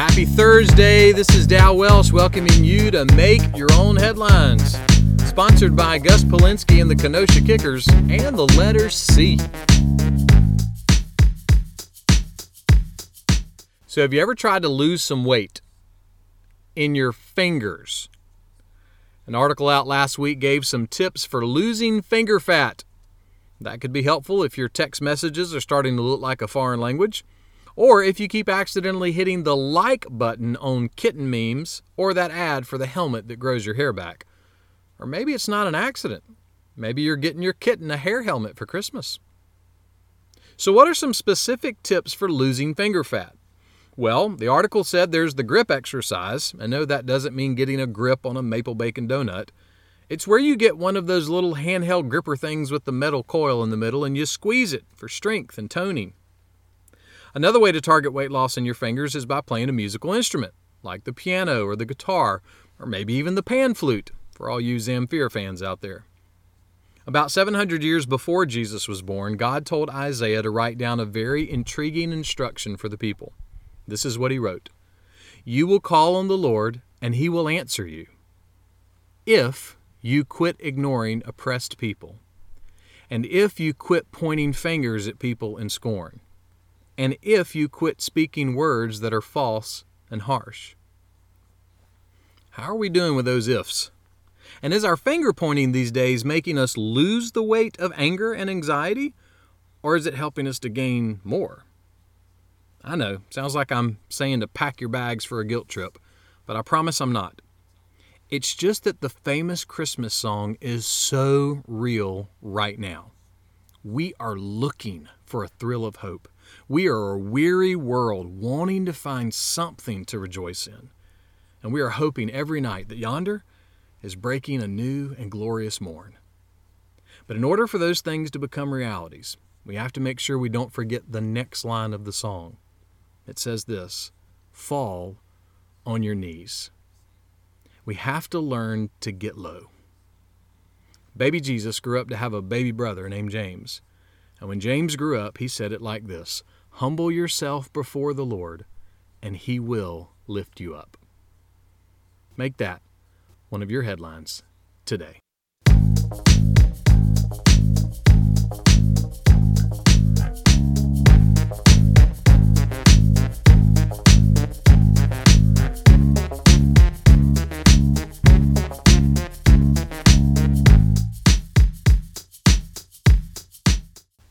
Happy Thursday. This is Dow Welsh welcoming you to Make Your Own Headlines. Sponsored by Gus Polinski and the Kenosha Kickers and the letter C. So, have you ever tried to lose some weight in your fingers? An article out last week gave some tips for losing finger fat. That could be helpful if your text messages are starting to look like a foreign language, or if you keep accidentally hitting the like button on kitten memes or that ad for the helmet that grows your hair back. Or maybe it's not an accident. Maybe you're getting your kitten a hair helmet for Christmas. So, what are some specific tips for losing finger fat? Well, the article said there's the grip exercise. I know that doesn't mean getting a grip on a maple bacon donut. It's where you get one of those little handheld gripper things with the metal coil in the middle and you squeeze it for strength and toning. Another way to target weight loss in your fingers is by playing a musical instrument, like the piano or the guitar, or maybe even the pan flute, for all you Zamfir fans out there. About 700 years before Jesus was born, God told Isaiah to write down a very intriguing instruction for the people. This is what he wrote You will call on the Lord, and he will answer you. If you quit ignoring oppressed people, and if you quit pointing fingers at people in scorn, and if you quit speaking words that are false and harsh. How are we doing with those ifs? And is our finger pointing these days making us lose the weight of anger and anxiety, or is it helping us to gain more? I know, sounds like I'm saying to pack your bags for a guilt trip, but I promise I'm not. It's just that the famous Christmas song is so real right now. We are looking for a thrill of hope. We are a weary world wanting to find something to rejoice in. And we are hoping every night that yonder is breaking a new and glorious morn. But in order for those things to become realities, we have to make sure we don't forget the next line of the song. It says this fall on your knees. We have to learn to get low. Baby Jesus grew up to have a baby brother named James. And when James grew up, he said it like this Humble yourself before the Lord, and he will lift you up. Make that one of your headlines today.